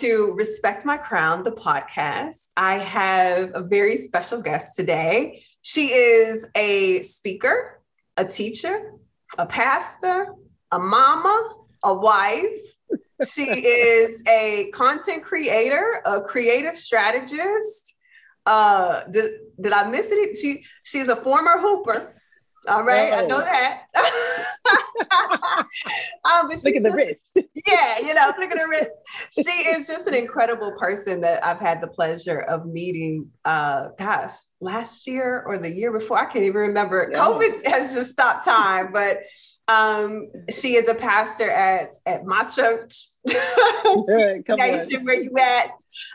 To Respect My Crown, the podcast. I have a very special guest today. She is a speaker, a teacher, a pastor, a mama, a wife. She is a content creator, a creative strategist. Uh, did, did I miss it? She she's a former hooper. All right, oh. I know oh. that. um, look at the wrist. yeah, you know, look at the wrist. She is just an incredible person that I've had the pleasure of meeting. Uh, gosh, last year or the year before, I can't even remember. Yeah. COVID has just stopped time, but um, she is a pastor at at my church. Nation, where you at,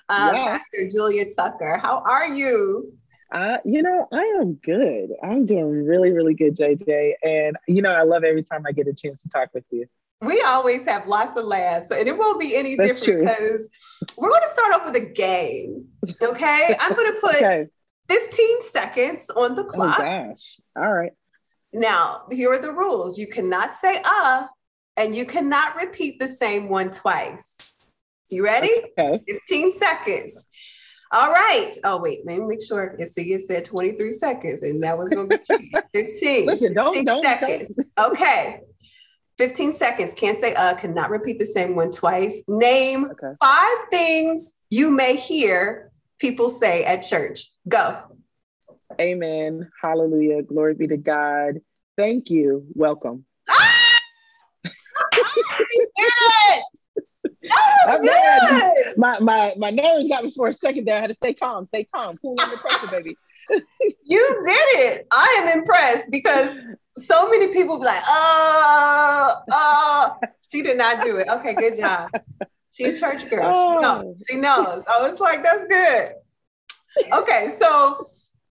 uh, yeah. Pastor Julia Tucker. How are you? Uh, you know, I am good. I'm doing really, really good, JJ. And you know, I love every time I get a chance to talk with you. We always have lots of laughs, and it won't be any That's different because we're going to start off with a game. Okay, I'm going to put okay. 15 seconds on the oh, clock. Oh gosh! All right. Now, here are the rules. You cannot say "uh," and you cannot repeat the same one twice. You ready? Okay. 15 seconds. All right. Oh, wait, let me make sure. You see, it said 23 seconds, and that was going to be 15. Listen, don't, don't, seconds. Don't. Okay. 15 seconds. Can't say uh, cannot repeat the same one twice. Name okay. five things you may hear people say at church. Go. Amen. Hallelujah. Glory be to God. Thank you. Welcome. Ah! did it! That was good. My, my, my nerves got me for a second there. I had to stay calm, stay calm, cool under pressure, baby. you did it. I am impressed because so many people be like, oh, oh. She did not do it. Okay, good job. She a church girl. Oh. She knows. She knows. I was like, that's good. Okay, so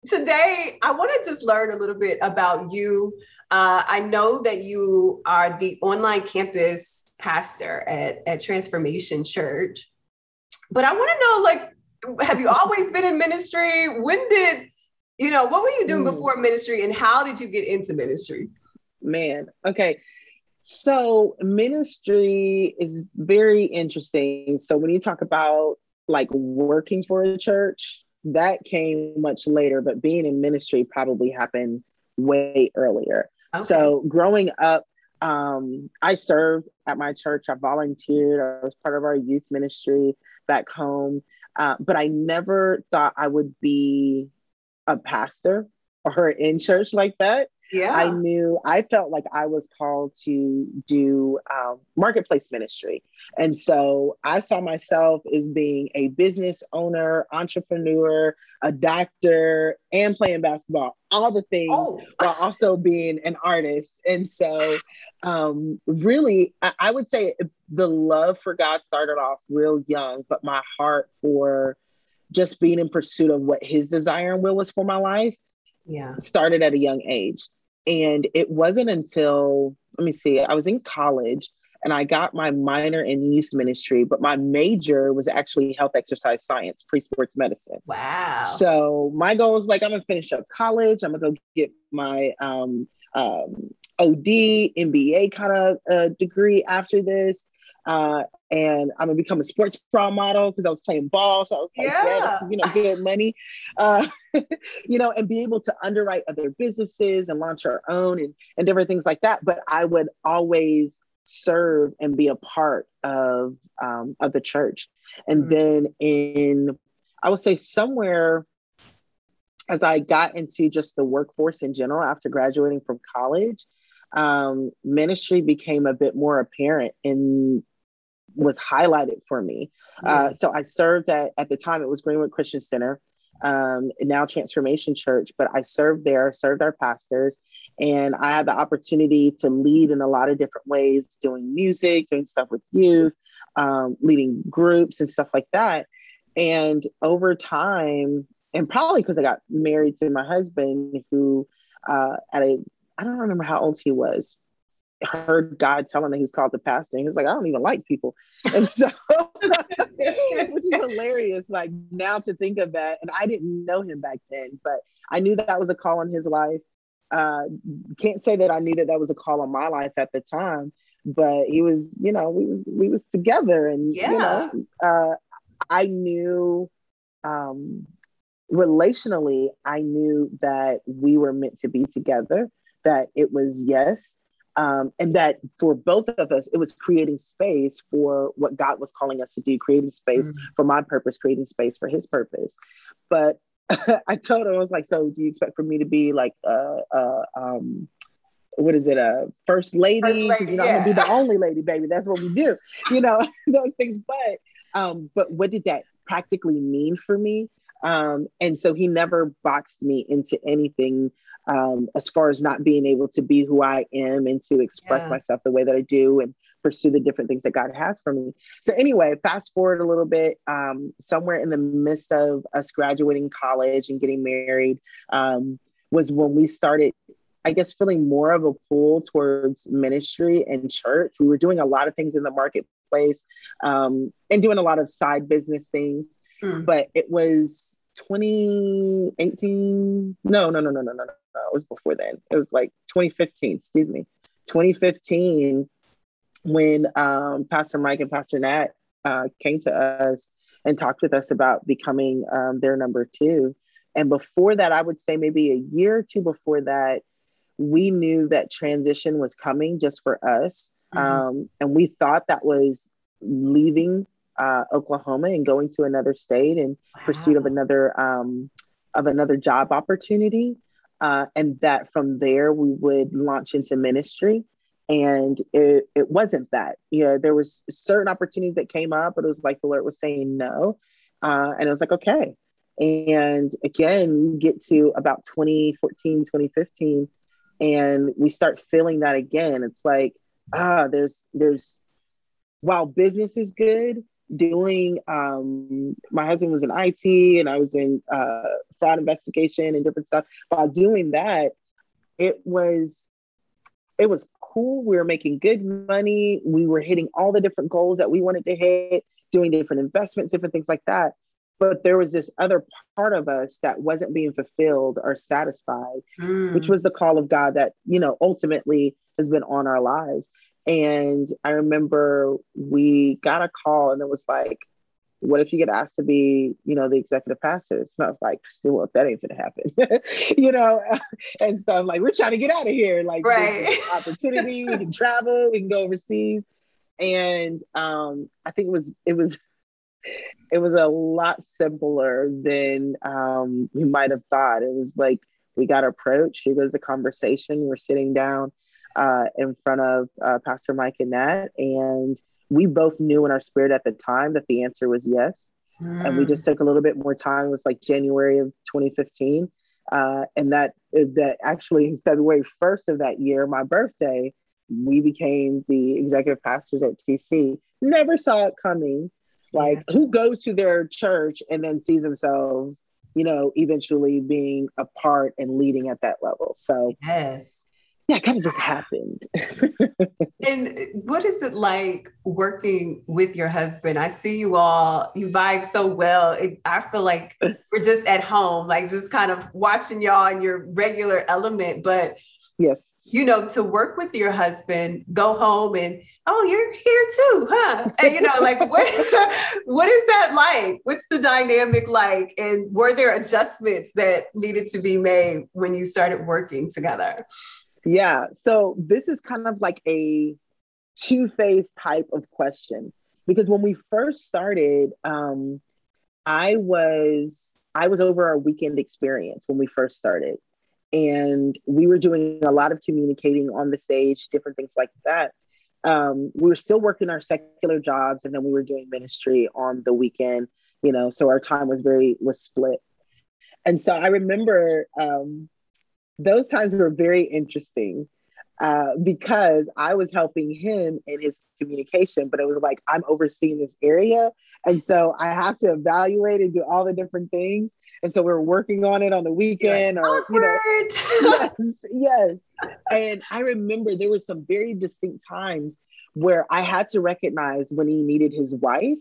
today I want to just learn a little bit about you. Uh, I know that you are the online campus pastor at, at Transformation Church. But I want to know, like, have you always been in ministry? When did, you know, what were you doing mm. before ministry and how did you get into ministry? Man, okay. So ministry is very interesting. So when you talk about like working for a church, that came much later, but being in ministry probably happened way earlier. Okay. So growing up, um, I served at my church. I volunteered. I was part of our youth ministry back home. Uh, but I never thought I would be a pastor or in church like that yeah. I knew I felt like I was called to do um, marketplace ministry. And so I saw myself as being a business owner, entrepreneur, a doctor, and playing basketball, all the things oh. while also being an artist. And so, um, really, I, I would say the love for God started off real young, but my heart for just being in pursuit of what his desire and will was for my life yeah started at a young age and it wasn't until, let me see, I was in college and I got my minor in youth ministry, but my major was actually health exercise science, pre sports medicine. Wow. So my goal was like, I'm gonna finish up college, I'm gonna go get my um, um, OD, MBA kind of uh, degree after this. Uh, and I'm gonna become a sports bra model because I was playing ball. So I was like, yeah, yeah you know, good money, uh, you know, and be able to underwrite other businesses and launch our own and, and different things like that. But I would always serve and be a part of um, of the church. And mm-hmm. then in, I would say somewhere as I got into just the workforce in general after graduating from college, um, ministry became a bit more apparent in was highlighted for me. Uh, so I served at at the time it was Greenwood Christian Center, um, now Transformation Church, but I served there, served our pastors, and I had the opportunity to lead in a lot of different ways, doing music, doing stuff with youth, um, leading groups and stuff like that. And over time, and probably because I got married to my husband, who uh, at a I don't remember how old he was, heard God telling him he was called to pastor. And he was like, I don't even like people. And so, which is hilarious. Like now to think of that. And I didn't know him back then, but I knew that, that was a call on his life. Uh, can't say that I knew that that was a call on my life at the time, but he was, you know, we was we was together, and yeah. you know, uh, I knew, um, relationally, I knew that we were meant to be together. That it was yes, um, and that for both of us, it was creating space for what God was calling us to do, creating space mm-hmm. for my purpose, creating space for His purpose. But I told her, I was like, "So, do you expect for me to be like, uh, uh, um, what is it, a first lady? First lady You're not gonna be the only lady, baby. That's what we do, you know, those things." But, um, but what did that practically mean for me? Um, and so he never boxed me into anything um, as far as not being able to be who I am and to express yeah. myself the way that I do and pursue the different things that God has for me. So, anyway, fast forward a little bit, um, somewhere in the midst of us graduating college and getting married um, was when we started. I guess feeling more of a pull towards ministry and church. We were doing a lot of things in the marketplace um, and doing a lot of side business things. Mm. But it was 2018. No, no, no, no, no, no, no. It was before then. It was like 2015, excuse me. 2015 when um, Pastor Mike and Pastor Nat uh, came to us and talked with us about becoming um, their number two. And before that, I would say maybe a year or two before that, we knew that transition was coming just for us. Mm-hmm. Um, and we thought that was leaving uh, Oklahoma and going to another state in wow. pursuit of another um, of another job opportunity, uh, and that from there we would launch into ministry. And it, it wasn't that. You know, there was certain opportunities that came up, but it was like the Lord was saying no, uh, and it was like okay. And again, you get to about 2014, 2015, and we start feeling that again. It's like ah, there's there's while business is good, doing um, my husband was in IT and I was in uh, fraud investigation and different stuff. While doing that, it was it was cool. We were making good money. We were hitting all the different goals that we wanted to hit, doing different investments, different things like that. But there was this other part of us that wasn't being fulfilled or satisfied, mm. which was the call of God that, you know, ultimately has been on our lives. And I remember we got a call and it was like, what if you get asked to be, you know, the executive pastor? And I was like, well, that ain't gonna happen, you know, and so I'm like, we're trying to get out of here. Like, right. opportunity, we can travel, we can go overseas. And um, I think it was, it was, it was a lot simpler than um, you might have thought. It was like, we got approached, it was a conversation, we're sitting down uh, in front of uh, Pastor Mike and Nat. And we both knew in our spirit at the time that the answer was yes. Mm. And we just took a little bit more time. It was like January of 2015. Uh, and that that actually February 1st of that year, my birthday, we became the executive pastors at TC. Never saw it coming. Like yeah. who goes to their church and then sees themselves, you know, eventually being a part and leading at that level. So yes, yeah, it kind of just happened. and uh, what is it like working with your husband? I see you all, you vibe so well. It, I feel like we're just at home, like just kind of watching y'all in your regular element. But yes, you know, to work with your husband, go home and oh, you're here too, huh? And you know, like what what is that like? What's the dynamic like? And were there adjustments that needed to be made when you started working together? Yeah. So this is kind of like a two phase type of question because when we first started, um, I was I was over our weekend experience when we first started, and we were doing a lot of communicating on the stage, different things like that. Um, we were still working our secular jobs, and then we were doing ministry on the weekend. You know, so our time was very was split. And so I remember um, those times were very interesting uh, because I was helping him in his communication, but it was like I'm overseeing this area. And so I have to evaluate and do all the different things. And so we are working on it on the weekend like, or, you know, yes, yes. And I remember there were some very distinct times where I had to recognize when he needed his wife,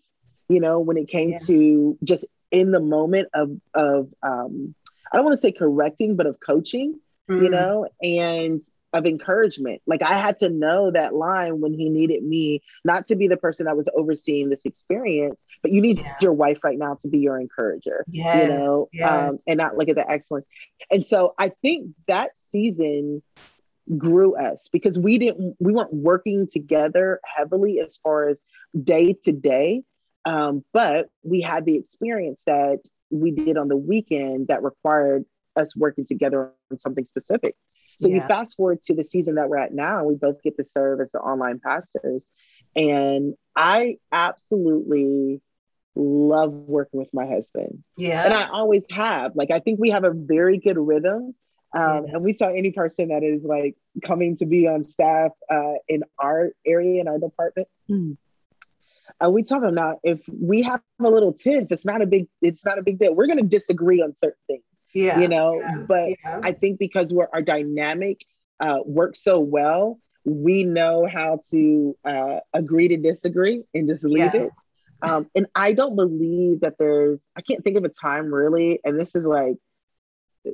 you know, when it came yeah. to just in the moment of, of, um, I don't want to say correcting, but of coaching, mm. you know, and of encouragement. Like I had to know that line when he needed me, not to be the person that was overseeing this experience, but you need yeah. your wife right now to be your encourager, yes. you know, yes. um, and not look at the excellence. And so I think that season grew us because we didn't, we weren't working together heavily as far as day to day. Um, but we had the experience that we did on the weekend that required us working together on something specific. So yeah. you fast forward to the season that we're at now, we both get to serve as the online pastors. And I absolutely love working with my husband. Yeah. And I always have. Like, I think we have a very good rhythm. Um, yeah. And we tell any person that is like coming to be on staff uh, in our area, in our department. Mm. Uh, we tell them now if we have a little tiff, it's not a big, it's not a big deal. We're going to disagree on certain things yeah you know yeah. but yeah. i think because we're our dynamic uh, works so well we know how to uh, agree to disagree and just leave yeah. it um, and i don't believe that there's i can't think of a time really and this is like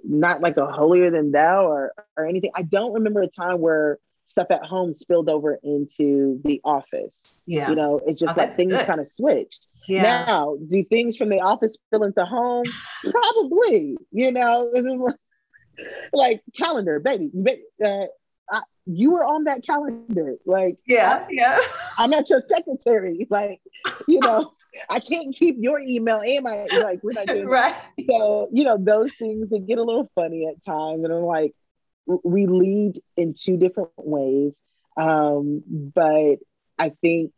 not like a holier than thou or or anything i don't remember a time where stuff at home spilled over into the office yeah you know it's just oh, like things kind of switched yeah. Now, do things from the office spill into home? Probably, you know, like calendar, baby. Uh, I, you were on that calendar. Like, yeah, I, yeah. I'm not your secretary. Like, you know, I can't keep your email and my like we're not doing right. So, you know, those things that get a little funny at times. And I'm like, we lead in two different ways. Um, but I think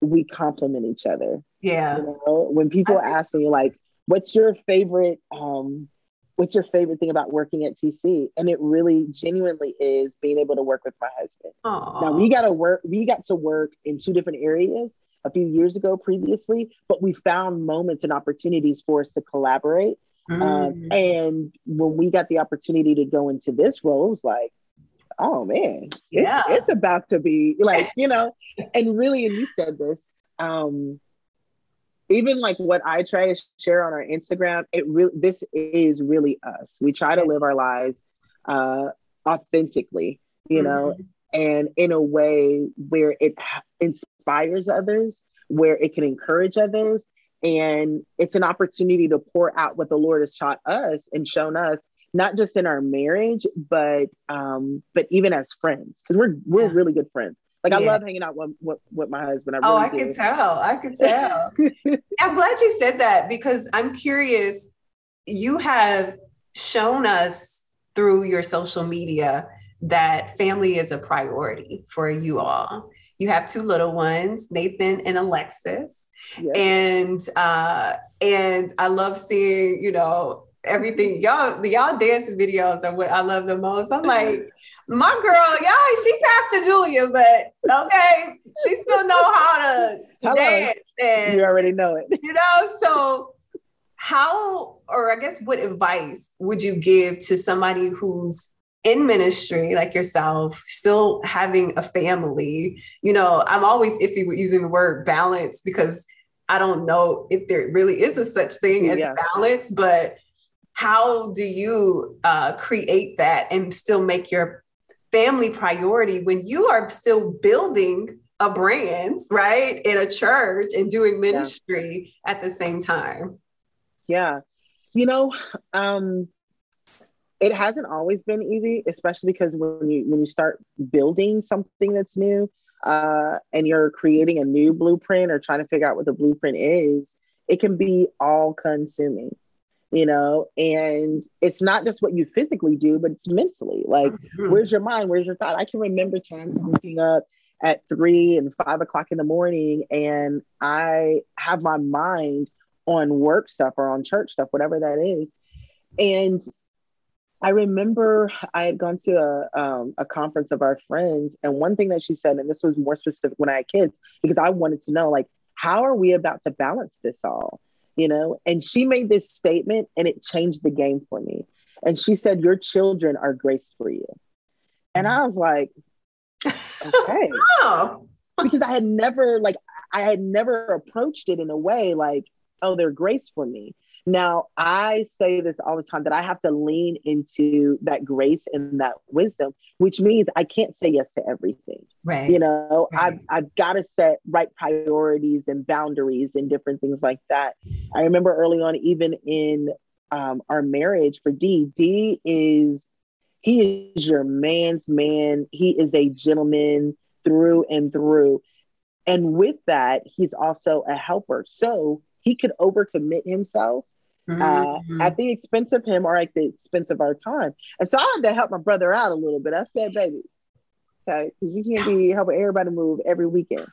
we complement each other. Yeah. You know, when people I, ask me like, what's your favorite um what's your favorite thing about working at TC? And it really genuinely is being able to work with my husband. Aww. Now we got to work, we got to work in two different areas a few years ago previously, but we found moments and opportunities for us to collaborate. Um, mm. Um, and when we got the opportunity to go into this role, it was like, oh man, yeah. it's, it's about to be like, you know, and really, and you said this, um, even like what I try to share on our Instagram, it really this is really us. We try to live our lives uh, authentically, you mm-hmm. know, and in a way where it inspires others, where it can encourage others, and it's an opportunity to pour out what the Lord has taught us and shown us, not just in our marriage, but um, but even as friends, because we're we're yeah. really good friends. Like yeah. I love hanging out with, with, with my husband. I oh, I do. can tell. I can tell. I'm glad you said that because I'm curious. You have shown us through your social media that family is a priority for you all. You have two little ones, Nathan and Alexis, yes. and uh, and I love seeing you know everything y'all the y'all dancing videos are what I love the most. I'm like, my girl, y'all, she passed to Julia, but okay, she still know how to, to dance. And, you already know it. You know, so how or I guess what advice would you give to somebody who's in ministry like yourself, still having a family? You know, I'm always iffy with using the word balance because I don't know if there really is a such thing as yeah. balance, but how do you uh, create that and still make your family priority when you are still building a brand, right, in a church and doing ministry yeah. at the same time? Yeah. You know, um, it hasn't always been easy, especially because when you when you start building something that's new, uh, and you're creating a new blueprint or trying to figure out what the blueprint is, it can be all consuming you know? And it's not just what you physically do but it's mentally. Like mm-hmm. where's your mind? Where's your thought? I can remember times waking up at three and five o'clock in the morning and i have my mind on work stuff or on church stuff whatever that is. And I remember I had gone to a, um, a conference of our friends, and one thing that she said, and this was more specific when I had kids, because I wanted to know, like, how are we about to balance this all? you know and she made this statement and it changed the game for me and she said your children are grace for you and i was like okay oh. because i had never like i had never approached it in a way like oh they're grace for me Now, I say this all the time that I have to lean into that grace and that wisdom, which means I can't say yes to everything. Right. You know, Right. I've, I've got to set right priorities and boundaries and different things like that. I remember early on, even in um, our marriage for D, D is, he is your man's man. He is a gentleman through and through. And with that, he's also a helper. So he could overcommit himself uh, Mhm. at the expense of him or at the expense of our time. And so I had to help my brother out a little bit. I said, baby, okay, because you can't be helping everybody move every weekend.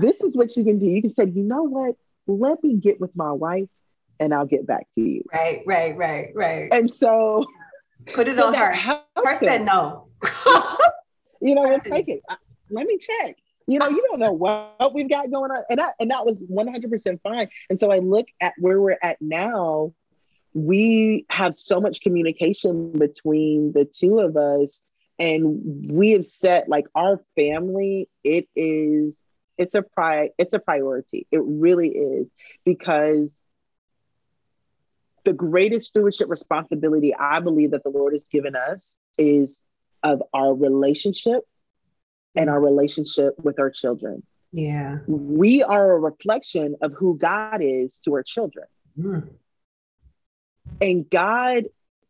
This is what you can do. You can say, you know what? Let me get with my wife and I'll get back to you. right, right, right, right. And so, Put it so on her. Her said no. you know, we'll take it. Uh, Let me check. You know, you don't know what we've got going on. And that, and that was 100% fine. And so I look at where we're at now. We have so much communication between the two of us. And we have set like our family, it is, it's a pri it's a priority. It really is because the greatest stewardship responsibility I believe that the Lord has given us is of our relationship and our relationship with our children. Yeah. We are a reflection of who God is to our children. Mm. And God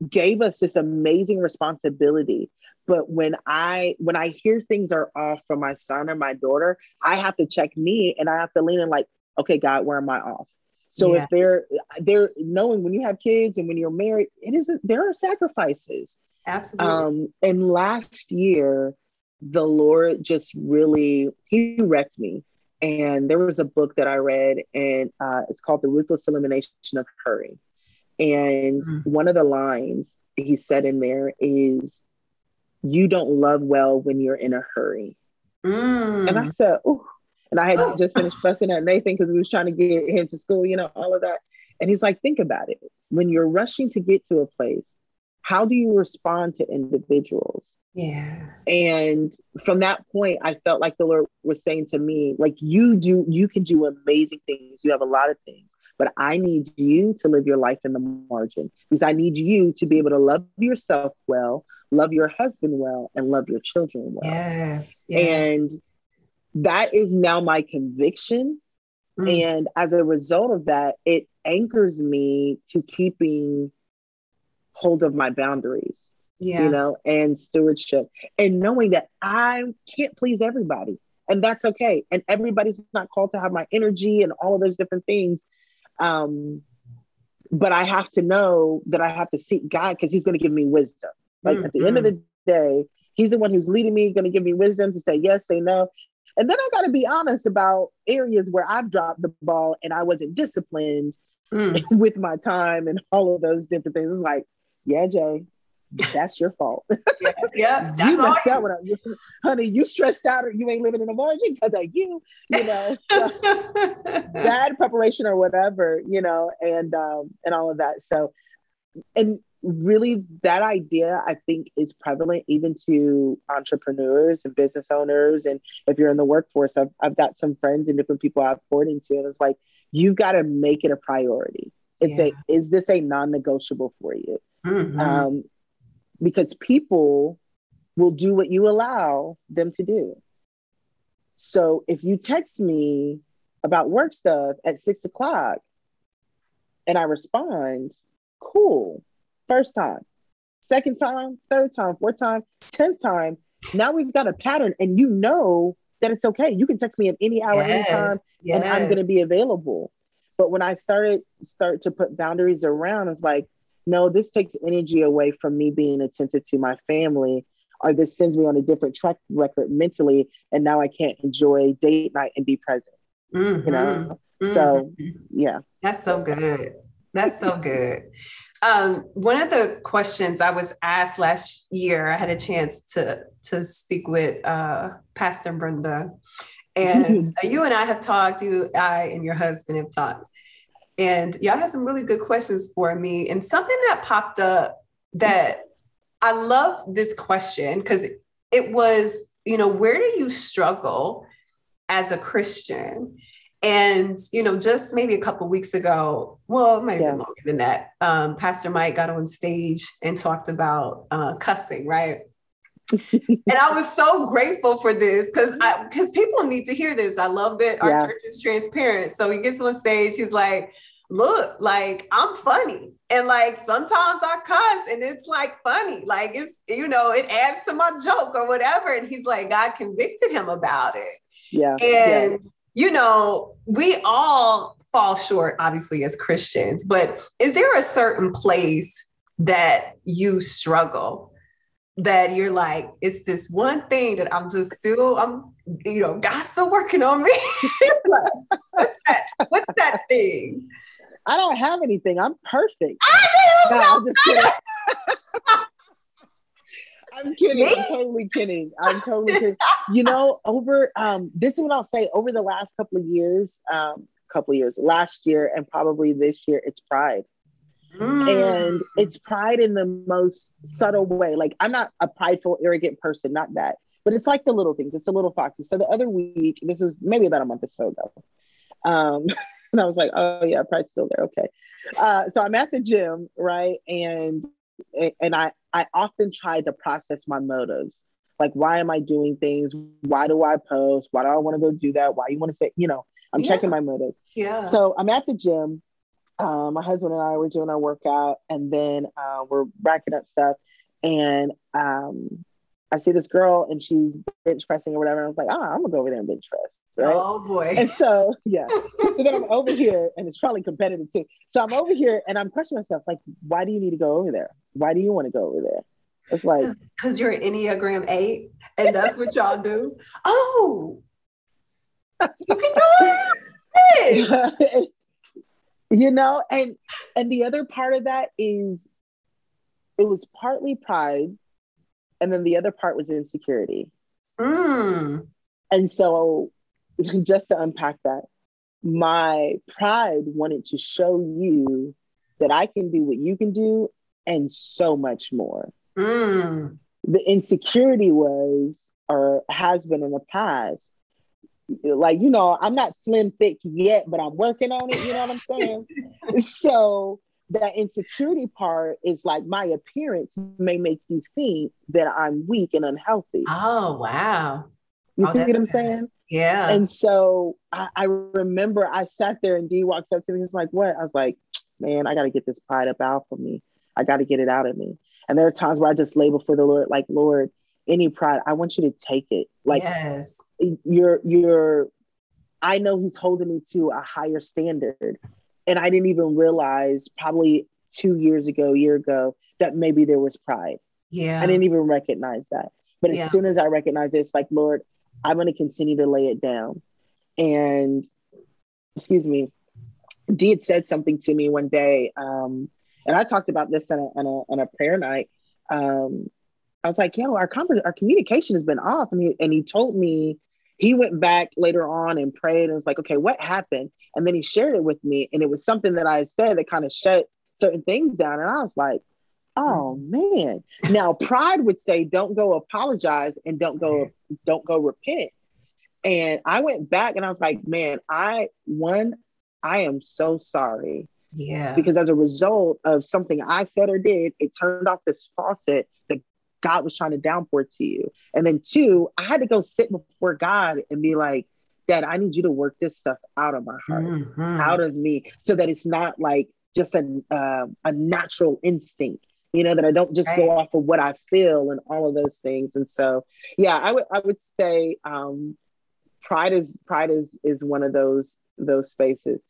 gave us this amazing responsibility. But when I when I hear things are off from my son or my daughter, I have to check me and I have to lean in like, okay, God, where am I off? So Yeah. if they're they're knowing when you have kids and when you're married, it is there are sacrifices. Absolutely. Um, and last year, the Lord just really He wrecked me. And there was a book that I read, and uh, it's called The Ruthless Elimination of Hurry. And Mhm. one of the lines he said in there is, "You don't love well when you're in a hurry." Mm. And I said, "Oh." And I Oh. had just finished fussing at Nathan because we was trying to get him to school, you know, all of that. And he's like, "Think about it. When you're rushing to get to a place, how do you respond to individuals?" yeah. and from that point i felt like the lord was saying to me like you do you can do amazing things you have a lot of things but i need you to live your life in the margin because i need you to be able to love yourself well love your husband well and love your children well Yes. Yeah. and that is now my conviction Mm. and as a result of that it anchors me to keeping hold of my boundaries yeah. you know, and stewardship, and knowing that I can't please everybody, and that's okay. And everybody's not called to have my energy and all of those different things. Um, but I have to know that I have to seek God because He's going to give me wisdom. Like at the end of the day, He's the one who's leading me, going to give me wisdom to say yes, say no. And then I got to be honest about areas where I've dropped the ball and I wasn't disciplined Mm. with my time and all of those different things. It's like, yeah, Jay, that's your fault. Yeah. yeah. That's you all. with you, honey. You stressed out, or you ain't living in the margin because of you. You know, so bad preparation or whatever. You know, and um, and all of that. So, and really, that idea I think is prevalent even to entrepreneurs and business owners. And if you're in the workforce, I've I've got some friends and different people I've poured into, and it's like you've got to make it a priority. It's Yeah. a is this a non-negotiable for you? Mhm. um, because people will do what you allow them to do. So if you text me about work stuff at six o'clock and I respond, cool. First time, second time, third time, fourth time, tenth time. Now we've got a pattern, and you know that it's okay. You can text me at any hour, Yes. anytime, and I'm going to be available. But when I started start to put boundaries around, it's like, no, this takes energy away from me being attentive to my family, or this sends me on a different track record mentally, and now I can't enjoy date night and be present. Mhm. You know, so Mhm. yeah. That's so good. That's so good. Um, one of the questions I was asked last year, I had a chance to to speak with uh, Pastor Brenda, and you and I have talked. You, I, and your husband have talked, and y'all had some really good questions for me. And something that popped up that I loved this question because it was, you know, where do you struggle as a Christian? And you know, just maybe a couple weeks ago, well, maybe yeah. Been longer than that, um, Pastor Mike got on stage and talked about uh, cussing, right? And I was so grateful for this because I because people need to hear this. I love that our yeah. church is transparent. So he gets on stage, he's like, look, like I'm funny. And like sometimes I cuss and it's like funny. Like it's, you know, it adds to my joke or whatever. And he's like, God convicted him about it. Yeah. And, yeah. you know, we all fall short, obviously, as Christians, but is there a certain place that you struggle? That you're like, it's this one thing that I'm just still, I'm, you know, God's still working on me. what's that? What's that thing? I don't have anything. I'm perfect. No, I'm just kidding. I'm kidding. I'm totally kidding. I'm totally kidding. You know, over um, this is what I'll say. Over the last couple of years, um, couple of years, last year and probably this year, it's pride. Mm. And it's pride in the most subtle way. Like I'm not a prideful, arrogant person, not that. But it's like the little things. It's the little foxes. So the other week, this was maybe about a month or so ago. Um, and I was like, oh yeah, pride's still there. Okay. Uh, so I'm at the gym, right? And and I I often try to process my motives. Like, why am I doing things? Why do I post? Why do I want to go do that? Why you want to say, you know, I'm yeah. checking my motives. Yeah. So I'm at the gym. Uh, my husband and I were doing our workout, and then uh, we're racking up stuff. And um, I see this girl and she's bench pressing or whatever. And I was like, ah, I'm gonna go over there and bench press. Right? Oh boy. And so yeah. so then I'm over here and it's probably competitive too. So I'm over here and I'm questioning myself, like, why do you need to go over there? Why do you want to go over there? It's like because you're an Enneagram eight and that's what y'all do. Oh, you can do it. you know, and and the other part of that is it was partly pride and then the other part was insecurity. Mm. And so, just to unpack that, my pride wanted to show you that I can do what you can do and so much more. Mm. The insecurity was or has been in the past. Like, you know, I'm not slim thick yet, but I'm working on it. You know what I'm saying? so that insecurity part is like my appearance may make you think that I'm weak and unhealthy. Oh, wow. You oh, see what I'm saying? Yeah. And so I, I, remember I sat there and D walks up to me. He's like, What? I was like, Man, I got to get this pride up out of me. I got to get it out of me. And there are times where I just label for the Lord, like, Lord, any pride, I want you to take it. Like, yes. you're, you're, I know He's holding me to a higher standard and I didn't even realize probably two years ago, year ago, that maybe there was pride. Yeah. I didn't even recognize that. But as yeah. soon as I recognized it, it's like, Lord, I'm going to continue to lay it down. And excuse me, Dee had said something to me one day. Um, and I talked about this on a, on a, on a prayer night. Um, I was like, yo, our, conver- our communication has been off. And he, and he told me he went back later on and prayed and was like, okay, what happened? And then he shared it with me. And it was something that I said that kind of shut certain things down. And I was like, oh mm. man. Now pride would say, don't go apologize and don't go, mm. don't go repent. And I went back and I was like, man, I one, I am so sorry. Yeah. Because as a result of something I said or did, it turned off this faucet God was trying to downpour to you. And then two, I had to go sit before God and be like, Dad, I need you to work this stuff out of my heart, mm-hmm. out of me, so that it's not like just a uh, a natural instinct. You know that I don't just right. go off of what I feel and all of those things. And so, yeah, I would I would say um, pride is pride is is one of those those spaces.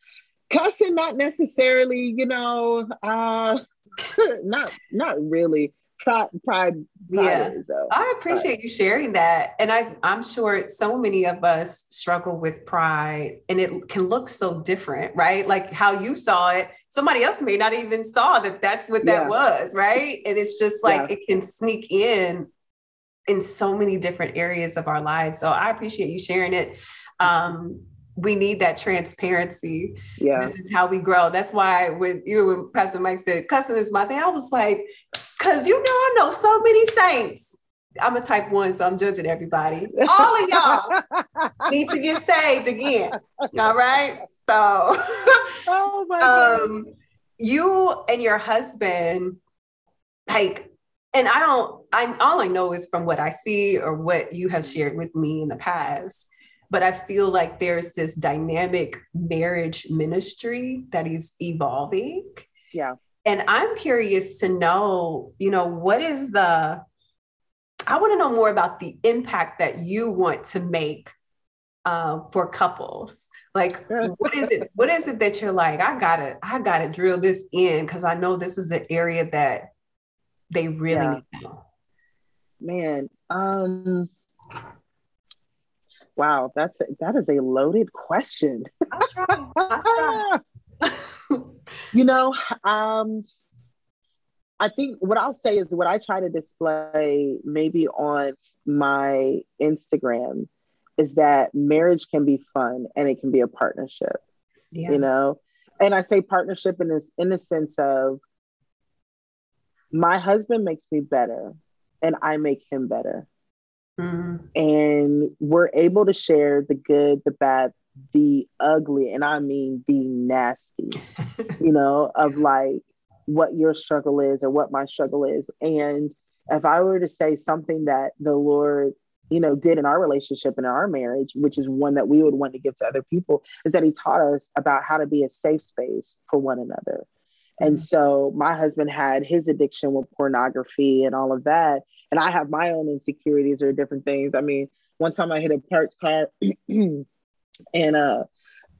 Cussing, not necessarily, you know, uh, not not really pride, pride, yeah. Is, I appreciate pride. you sharing that. And I, I'm sure so many of us struggle with pride and it can look so different, right? Like how you saw it, somebody else may not even saw that that's what that yeah. was, right? And it's just like yeah. it can sneak in in so many different areas of our lives. So I appreciate you sharing it. Um, we need that transparency. Yeah. This is how we grow. That's why when you when Pastor Mike said cussing is my thing, I was like, because you know, I know so many saints I'm a type one, so I'm judging everybody. All of y'all need to get saved again. All right. So, oh my um, you and your husband, like, and I don't, I all I know is from what I see or what you have shared with me in the past. But I feel like there's this dynamic marriage ministry that is evolving. Yeah. And I'm curious to know, you know, what is the I want to know more about the impact that you want to make uh, for couples. Like, what is it? What is it that you're like? I gotta, I gotta drill this in because I know this is an area that they really yeah. need to know. Man, um, wow, that's a, that is a loaded question. I try. I try. You know, um, I think what I'll say is what I try to display maybe on my Instagram is that marriage can be fun and it can be a partnership. Yeah. You know, and I say partnership in this in the sense of my husband makes me better and I make him better. Mm-hmm. And we're able to share the good, the bad, the ugly, and I mean the nasty, you know, of like what your struggle is or what my struggle is. And if I were to say something that the Lord, you know, did in our relationship and in our marriage, which is one that we would want to give to other people, is that He taught us about how to be a safe space for one another. And mm-hmm. so my husband had his addiction with pornography and all of that. And I have my own insecurities or different things. I mean, one time I hit a parts car and uh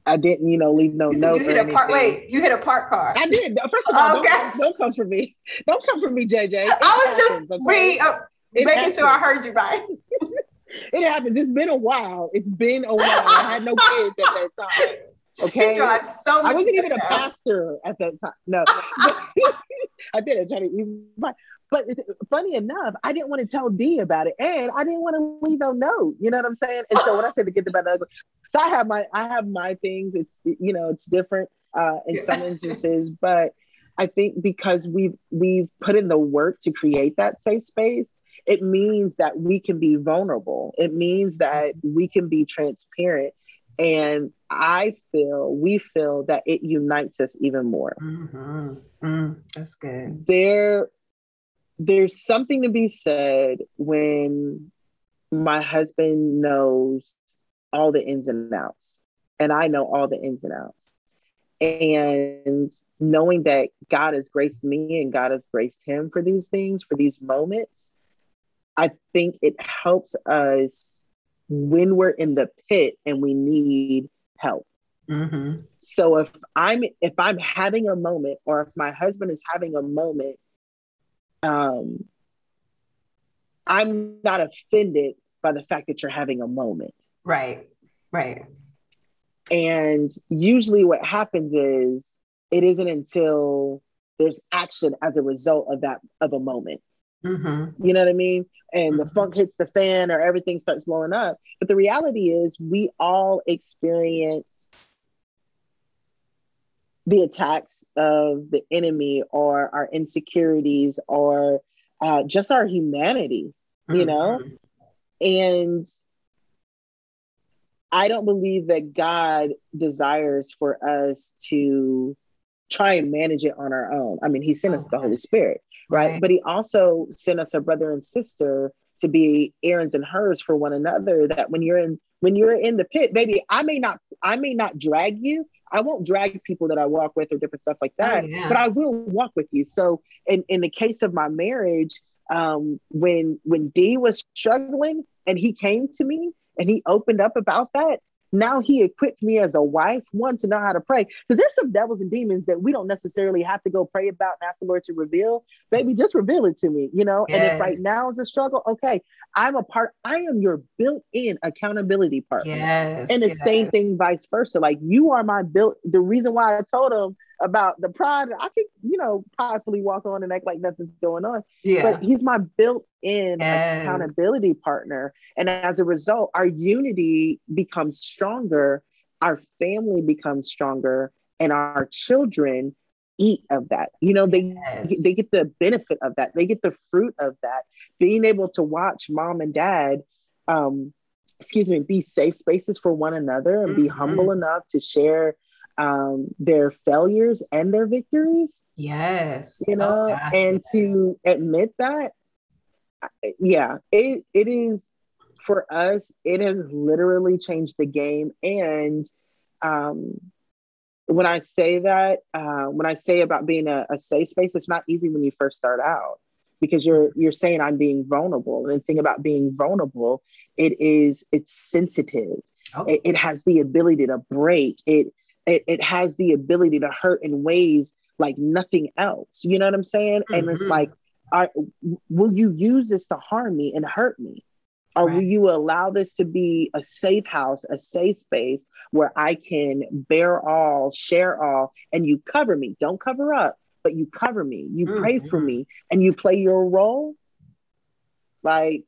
I didn't, you know, leave no you note. You hit a park. Wait, you hit a park car. I did. First of all, okay. don't, don't, come for me. Don't come for me, JJ. It I was happens, just okay? uh, making happens. sure I heard you right. it happened. It's been a while. It's been a while. I had no kids at that time. Okay. so I wasn't even a pastor at that time. No. I did. I tried to ease my but funny enough, I didn't want to tell D about it, and I didn't want to leave no note. You know what I'm saying? And so when I say the good, the bad, the ugly, so I have my I have my things. It's you know it's different uh, in some instances, but I think because we've we've put in the work to create that safe space, it means that we can be vulnerable. It means that we can be transparent. And I feel, we feel that it unites us even more. Mm-hmm. Mm, that's good. There, there's something to be said when my husband knows all the ins and outs, and I know all the ins and outs. And knowing that God has graced me and God has graced him for these things, for these moments, I think it helps us when we're in the pit and we need help. Mm-hmm. So if I'm if I'm having a moment, or if my husband is having a moment um, I'm not offended by the fact that you're having a moment. Right, right. And usually what happens is it isn't until there's action as a result of that of a moment. Mm-hmm. You know what I mean? And mm-hmm. the funk hits the fan or everything starts blowing up. But the reality is we all experience the attacks of the enemy or our insecurities or uh, just our humanity, you mm-hmm. know? And I don't believe that God desires for us to try and manage it on our own. I mean, He sent us the Holy Spirit, right? right? But He also sent us a brother and sister to be Aaron's and Hurs for one another. That when you're in when you're in the pit, baby, I may not I may not drag you, I won't drag people that I walk with or different stuff like oh, that, oh, yeah. but I will walk with you. So in, in the case of my marriage, um, when when D was struggling and he came to me and he opened up about that, now he equipped me as a wife, one to know how to pray. Because there's some devils and demons that we don't necessarily have to go pray about and ask the Lord to reveal. Baby, just reveal it to me, you know? Yes. And if right now is a struggle, okay, I'm a part, I am your built-in accountability partner. Yes. And the yes. same thing vice versa. Like you are my built the reason why I told him about the pride. I could, you know, pridefully walk on and act like nothing's going on. Yeah. But he's my built-in yes. accountability partner. And as a result, our unity becomes stronger, our family becomes stronger, and our children eat of that. You know, they yes. they get the benefit of that. They get the fruit of that. Being able to watch mom and dad, um, excuse me, be safe spaces for one another and mm-hmm. be humble enough to share um, their failures and their victories. Yes, you know, oh, and yes. to admit that, yeah, it it is for us. It has literally changed the game, and um, when I say that, uh, when I say about being a, a, safe space, it's not easy when you first start out because you're you're saying I'm being vulnerable. And the thing about being vulnerable, it is it's sensitive. Oh. It, it, has the ability to break. It, it it has the ability to hurt in ways like nothing else. You know what I'm saying? Mm-hmm. And it's mm-hmm. like, I, will you use this to harm me and hurt me? Or right. will you allow this to be a safe house, a safe space where I can bear all, share all, and you cover me? Don't cover up, but you cover me. You mm-hmm. pray for me and you play your role. Like,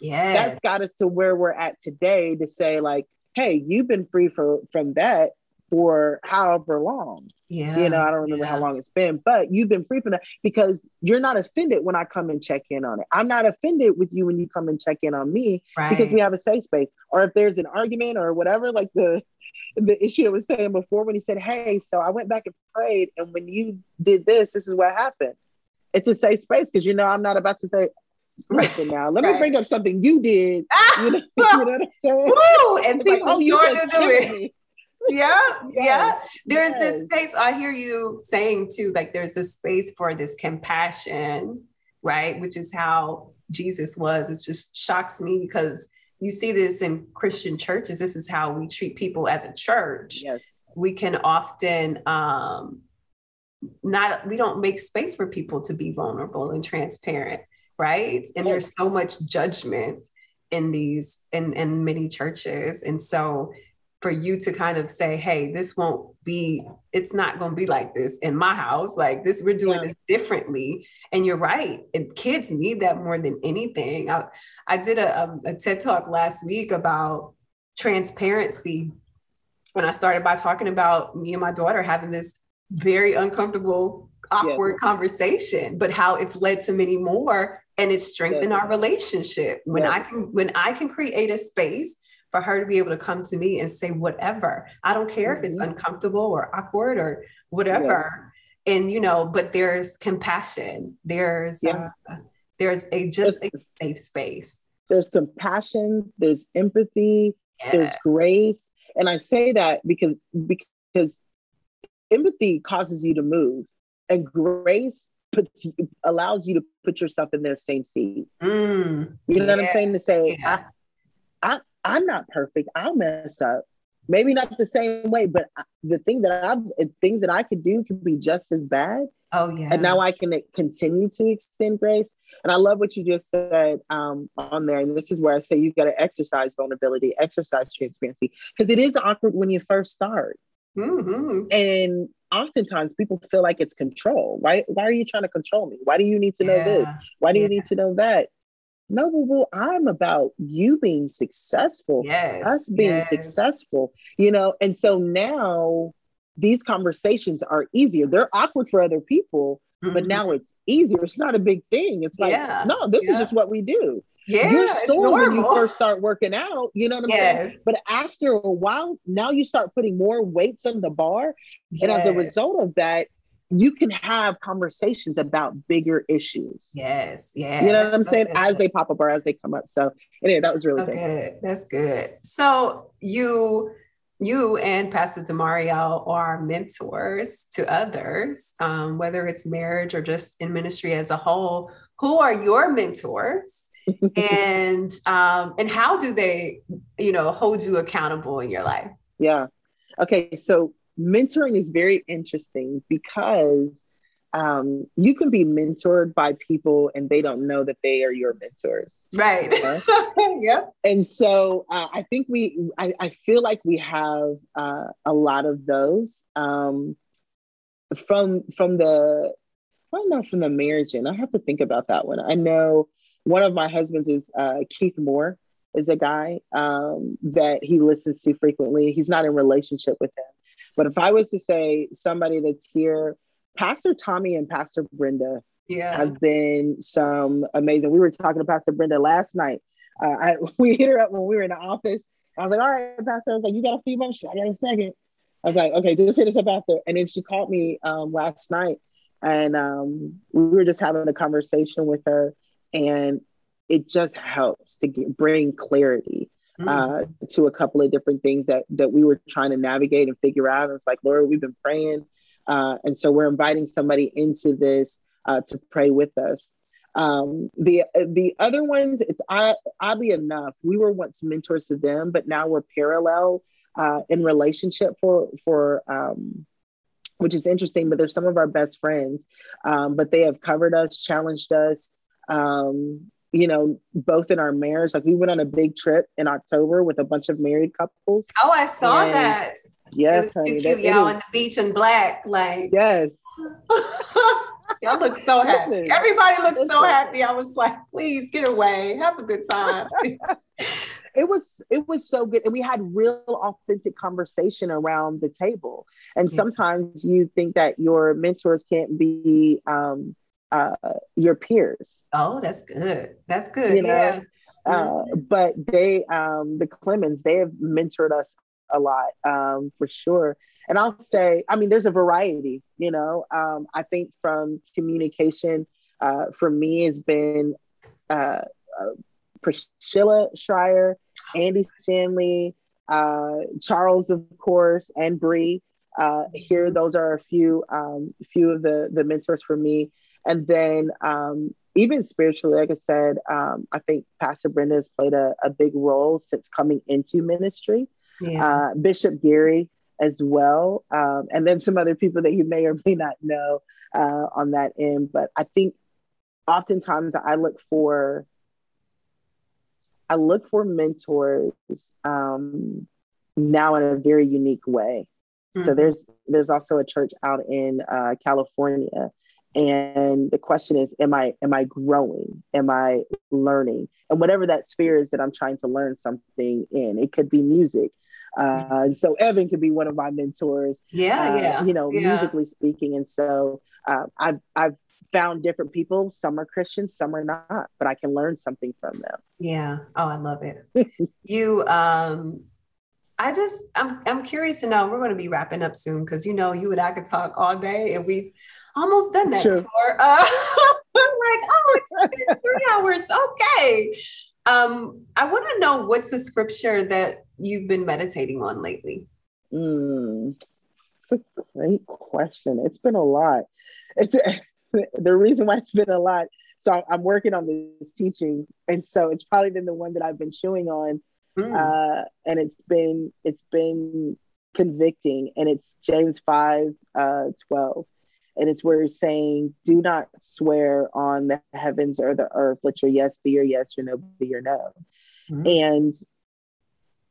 yeah, that's got us to where we're at today to say, like, hey, you've been free for, from that for however long. Yeah. You know, I don't remember yeah. how long it's been, but you've been free from that because you're not offended when I come and check in on it. I'm not offended with you when you come and check in on me right. because we have a safe space. Or if there's an argument or whatever, like the the issue I was saying before when he said, Hey, so I went back and prayed, and when you did this, this is what happened. It's a safe space because you know I'm not about to say, Listen now, let right. me bring up something you did. You know, you know what I'm saying? Woo! And people like, oh, you do it yeah yes. yeah there's yes. this space i hear you saying too like there's a space for this compassion right? Which is how jesus was. It just shocks me because you see this in christian churches. This is how we treat people as a church. Yes. We can often um not we don't make space for people to be vulnerable and transparent right? And there's so much judgment in these in in many churches. And so for you to kind of say, hey, this won't be, it's not going to be like this in my house. Like this, we're doing yeah. this differently. And you're right. And kids need that more than anything. I, I did a, um, a TED talk last week about transparency. When I started by talking about me and my daughter having this very uncomfortable, awkward yes. conversation, but how it's led to many more and it's strengthened yes. our relationship. When. I can, when I can create a space for her to be able to come to me and say whatever. I don't care mm-hmm. if it's mm-hmm. uncomfortable or awkward or whatever. Yeah. And you know, but there's compassion. There's yeah. uh, there's a just a safe space. There's compassion, there's empathy, yeah. there's grace. And I say that because because empathy causes you to move and grace puts allows you to put yourself in their same seat. Mm, you know yeah. what I'm saying? To say, yeah. I, I, I'm not perfect. I'll mess up. Maybe not the same way, but the thing that I things that I could do could be just as bad. Oh yeah. And now I can continue to extend grace. And I love what you just said um, on there. And this is where I say you've got to exercise vulnerability, exercise transparency, because it is awkward when you first start. Mm-hmm. And oftentimes people feel like it's control. Why? Why are you trying to control me? Why do you need to know yeah. this? Why do yeah. you need to know that? No, boo boo, I'm about you being successful, yes, us being yes. successful, you know. And so now these conversations are easier. They're awkward for other people, mm-hmm. but now it's easier. It's not a big thing. It's like, yeah. no, this yeah. is just what we do. Yeah, you're sore when you first start working out, you know what I'm yes. saying? But after a while, now you start putting more weights on the bar. Yes. And as a result of that, you can have conversations about bigger issues. Yes. Yeah. You know what I'm saying? As they pop up or as they come up. So anyway, that was really okay. good. That's good. So you you and Pastor Demario are mentors to others, um, whether it's marriage or just in ministry as a whole. Who are your mentors? and um, and how do they, you know, hold you accountable in your life? Yeah. Okay. So mentoring is very interesting because um, you can be mentored by people and they don't know that they are your mentors. Right. yeah. And so uh, I think we, I, I, feel like we have uh, a lot of those um, from from the, I don't know, from the marriage and I have to think about that one. I know one of my husbands is uh, Keith Moore is a guy um, that he listens to frequently. He's not in relationship with him but if I was to say somebody that's here Pastor Tommy and Pastor Brenda Yeah. have been some amazing. We were talking to Pastor Brenda last night. Uh, I, we hit her up when we were in the office. I was like, "All right, Pastor." I was like, "You got a few minutes? I got a second. I was like, "Okay, just hit us up after." And then she called me um, last night, and um, we were just having a conversation with her, and it just helps to get, bring clarity Mm. uh, to a couple of different things that that we were trying to navigate and figure out. And it's like, Lord, we've been praying, uh, and so we're inviting somebody into this uh, to pray with us. Um, the the other ones, it's odd, oddly enough, we were once mentors to them, but now we're parallel uh, in relationship for for. Um, which is interesting, but they're some of our best friends. Um, but they have covered us, challenged us, um, you know, both in our marriage. Like we went on a big trip in October with a bunch of married couples. Oh, I saw And- that. Yes, it honey. cute, that- y'all on the beach in black. Like, yes. y'all look so happy. Listen, Everybody looks so happy. I was like, please get away. Have a good time. it was it was so good and we had real authentic conversation around the table and Yeah. sometimes you think that your mentors can't be um uh your peers oh, that's good. That's good. You know, yeah. uh but they um the clemens they have mentored us a lot um for sure and i'll say i mean there's a variety you know um i think from communication uh for me has been uh, uh priscilla shirer andy stanley uh charles of course and Bree. uh here those are a few um few of the the mentors for me and then um even spiritually, like I said, um, I think Pastor Brenda has played a, a big role since coming into ministry. Yeah. Uh, Bishop Gary as well, um, and then some other people that you may or may not know uh, on that end. But I think oftentimes I look for I look for mentors um, now in a very unique way. So Mhm. there's there's also a church out in uh, California, and the question is, am I am I growing? Am I learning? And whatever that sphere is that I'm trying to learn something in, it could be music. Uh, and so Evan could be one of my mentors. yeah. uh, yeah. You know, yeah. musically speaking. And so uh, I've I've found different people. Some are Christians, some are not, but I can learn something from them. Yeah. Oh, I love it. you um I just I'm I'm curious to know we're going to be wrapping up soon because you know you and I could talk all day and we've almost done that Sure. before. Uh, like, oh, it's been three hours. Okay. Um, I want to know what's a scripture that you've been meditating on lately. Mm, it's a great question. It's been a lot. It's the reason why it's been a lot. So I'm working on this teaching, and so it's probably been the one that I've been chewing on, Mm. uh, and it's been it's been convicting, and it's James five uh, twelve, and it's where it's saying, "Do not swear on the heavens or the earth. Let your yes be your yes, your no be your no." Mhm. and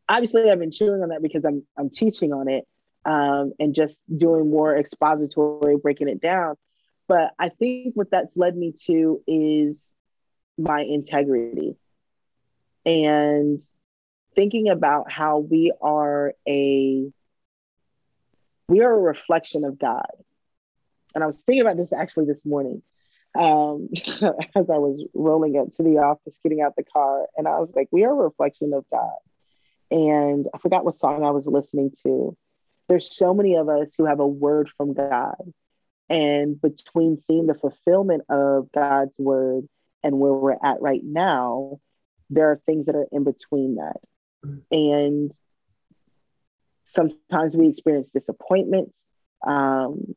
obviously i've been chewing on that because i'm i'm teaching on it um, and just doing more expository breaking it down but i think what that's led me to is my integrity and thinking about how we are a we are a reflection of god and i was thinking about this actually this morning um, as I was rolling up to the office, getting out the car, and I was like, "We are a reflection of God." And I forgot what song I was listening to. There's so many of us who have a word from God, and between seeing the fulfillment of God's word and where we're at right now, there are things that are in between that, and sometimes we experience disappointments. Um,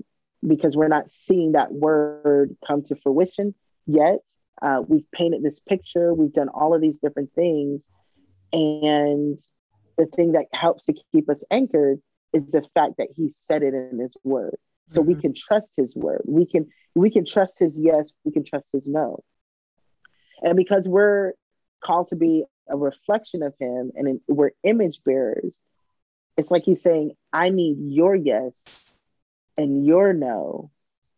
because we're not seeing that word come to fruition yet. Uh, we've painted this picture, we've done all of these different things. And the thing that helps to keep us anchored is the fact that he said it in his word. So we Mhm. can trust his word. We can we can trust his yes, we can trust his no. And because we're called to be a reflection of him and we're image bearers, it's like he's saying, I need your yes and your no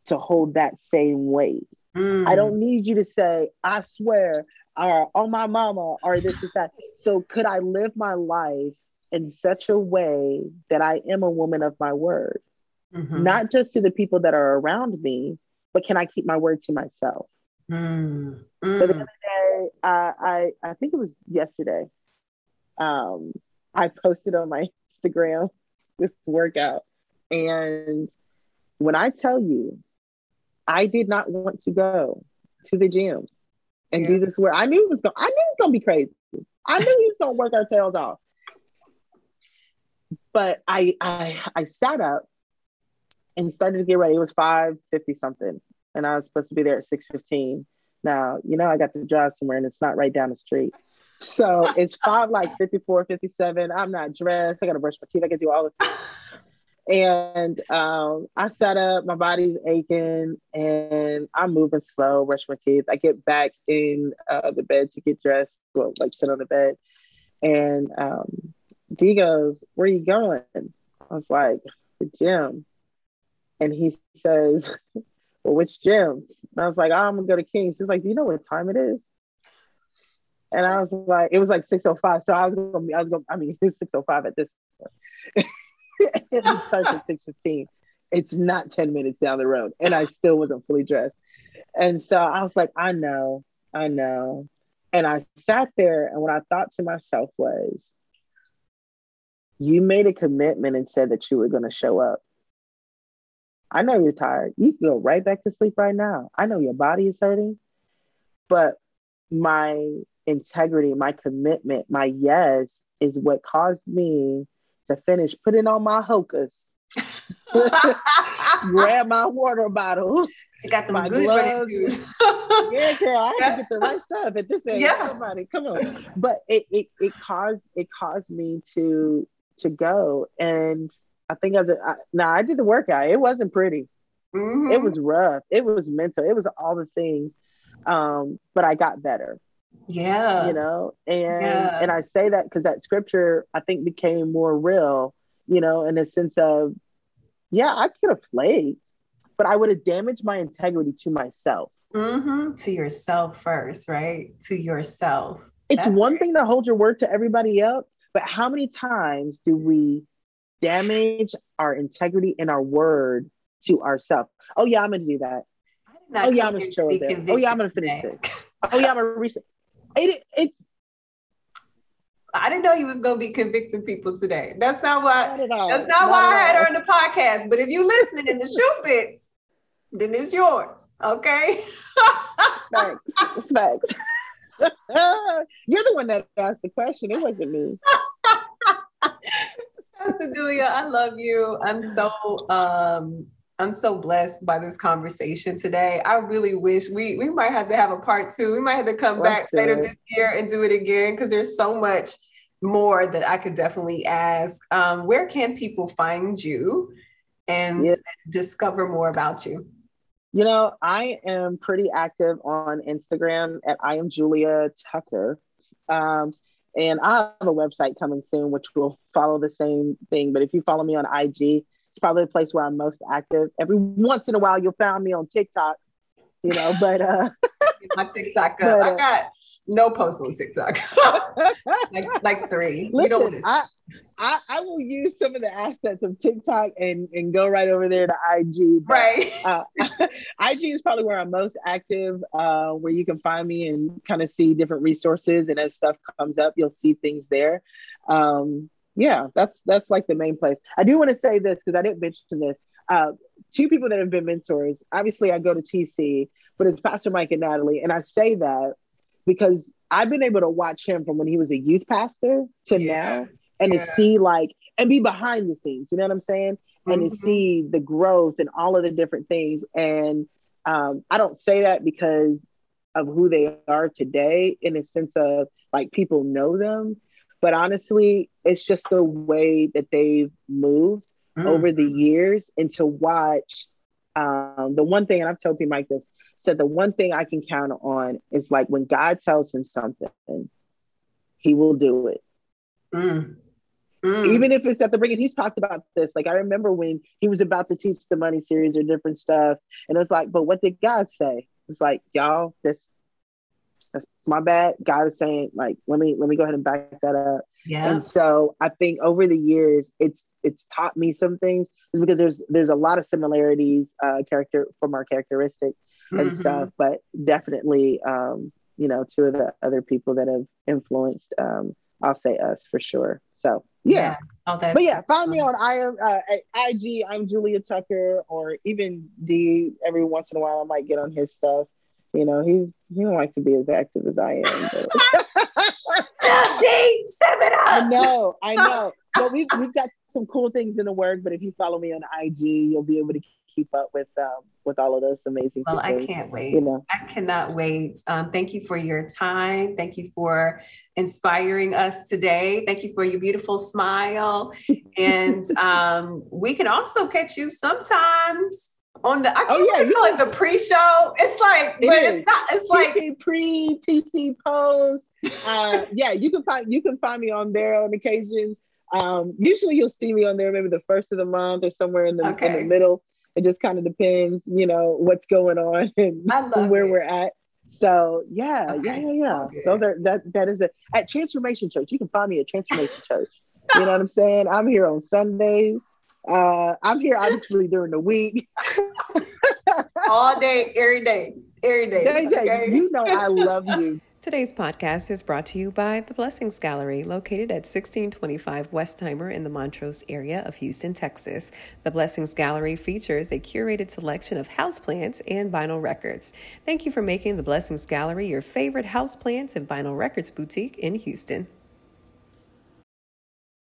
to hold that same weight. Mm. I don't need you to say, I swear, or oh my mama, or this is that. So could I live my life in such a way that I am a woman of my word? mm-hmm. not just to the people that are around me, but can I keep my word to myself? Mm. Mm. So the other day, uh, I I think it was yesterday. Um, I posted on my Instagram this workout, and when I tell you, I did not want to go to the gym and yeah. do this work. I knew it was going. I knew it was going to be crazy. I knew he was going to work our tails off. But I I I sat up and started to get ready. It was five fifty something, and I was supposed to be there at six fifteen. Now you know I got to drive somewhere, and it's not right down the street. So it's five like 54, 57. I'm not dressed. I got to brush my teeth. I got to do all things. And um, I sat up, my body's aching, and I'm moving slow, brush my teeth. I get back in uh, the bed to get dressed, well, like sit on the bed. And um, D goes, Where you going? I was like, The gym. And he says, Well, which gym? And I was like, oh, I'm gonna go to King's. He's like, Do you know what time it is? And I was like, it was like 605. So I was gonna I was gonna, I mean, it's 605 at this point. it starts at 6.15 it's not 10 minutes down the road and i still wasn't fully dressed. And so i was like i know i know. And i sat there and what i thought to myself was you made a commitment and said that you were going to show up. I know you're tired. You can go right back to sleep right now. I know your body is hurting but my integrity my commitment my yes is what caused me to finish putting on my hokas, grab my water bottle. I got them good gloves. yeah, girl, I had to get the right stuff at this age. Yeah. Somebody, come on. But it, it it caused it caused me to to go, and I think as a I, now I did the workout. It wasn't pretty. Mm-hmm. It was rough. It was mental. It was all the things. Um, but I got better yeah. You know and yeah. and i say that because that scripture i think became more real you know in a sense of yeah i could have flaked but i would have damaged my integrity to myself. Mm-hmm. to yourself first right? To yourself. It's That's one great. thing to hold your word to everybody else but how many times do we damage our integrity and our word to ourselves oh yeah i'm gonna do that. Oh yeah i'm gonna show it oh yeah i'm gonna finish it oh yeah i'm gonna reset it, it's I didn't know you was gonna be convicting people today. That's not why. Not that's not, not why I had her in the podcast. But if you listening in the shoe fits, then it's yours. Okay. Thanks. It's facts. You're the one that asked the question. It wasn't me. Pastor Julia, I love you. I'm so um I'm so blessed by this conversation today. I really wish we we might have to have a part two. We might have to come Let's back later this year and do it again because there's so much more that I could definitely ask. Um, where can people find you and yeah. discover more about you? You know, I am pretty active on Instagram at I am Julia Tucker. Um, and I have a website coming soon, which will follow the same thing. But if you follow me on IG, it's probably the place where I'm most active. Every once in a while, you'll find me on TikTok, you know, but uh, my TikTok, uh, but, uh, I got no posts on TikTok, like like three. Listen, you know what. I, I, I will use some of the assets of TikTok and, and go right over there to IG. But, right. uh, IG is probably where I'm most active, uh, where you can find me and kind of see different resources. And as stuff comes up, you'll see things there. Um, yeah, that's that's like the main place. I do want to say this because I didn't mention this. Uh, two people that have been mentors. Obviously, I go to TC, but it's Pastor Mike and Natalie, and I say that because I've been able to watch him from when he was a youth pastor to yeah. now, and yeah. to see like and be behind the scenes. You know what I'm saying? Mm-hmm. And to mm-hmm. see the growth and all of the different things. And um, I don't say that because of who they are today, in a sense of like people know them but honestly, it's just the way that they've moved mm. over the years and to watch um, the one thing, and I've told people like this, said the one thing I can count on is like when God tells him something, he will do it. Mm. Mm. Even if it's at the beginning, he's talked about this. Like I remember when he was about to teach the money series or different stuff, and it's like, but what did God say? It's like, y'all, this That's my bad. God is saying, like, let me let me go ahead and back that up. Yeah. And so I think over the years, it's it's taught me some things is because there's there's a lot of similarities, uh, character from our characteristics and Mhm. stuff, but definitely, um, you know, two of the other people that have influenced, um, I'll say us for sure. So yeah, Oh, that's but yeah, find me on I am uh, IG. I'm Julia Tucker, or even D. Every once in a while, I might get on his stuff. You know, he's he don't like to be as active as I am. But D, step it I know, I know. But we've we've got some cool things in the work. But if you follow me on IG, you'll be able to keep up with um with all of those amazing. Well, I can't wait. You know, I cannot wait. Um, thank you for your time. Thank you for inspiring us today. Thank you for your beautiful smile. and um, we can also catch you sometimes on the, I can't Oh, yeah, you call it the pre-show. It's like, It but is. it's not, it's like, TC pre TC post. Uh, yeah, you can find you can find me on there on occasions. Um, usually you'll see me on there maybe the first of the month or somewhere in the in the middle. It just kind of depends, you know, what's going on and where it. we're at. So yeah, yeah, Okay. yeah, yeah. Okay. Those are that that is it. At Transformation Church, you can find me at Transformation Church. You know what I'm saying? I'm here on Sundays. Uh, I'm here obviously during the week. all day, every day, every day. JJ, okay? you know I love you. Today's podcast is brought to you by The Blessings Gallery, located at 1625 Westheimer in the Montrose area of Houston, Texas. The Blessings Gallery features a curated selection of houseplants and vinyl records. Thank you for making The Blessings Gallery your favorite houseplants and vinyl records boutique in Houston.